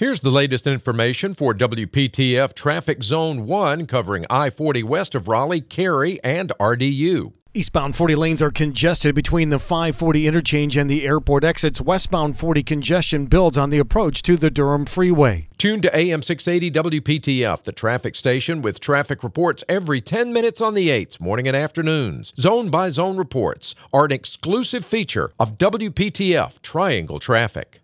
Here's the latest information for WPTF Traffic Zone 1 covering I 40 west of Raleigh, Cary, and RDU. Eastbound 40 lanes are congested between the 540 interchange and the airport exits. Westbound 40 congestion builds on the approach to the Durham Freeway. Tune to AM 680 WPTF, the traffic station with traffic reports every 10 minutes on the 8s, morning and afternoons. Zone by zone reports are an exclusive feature of WPTF Triangle Traffic.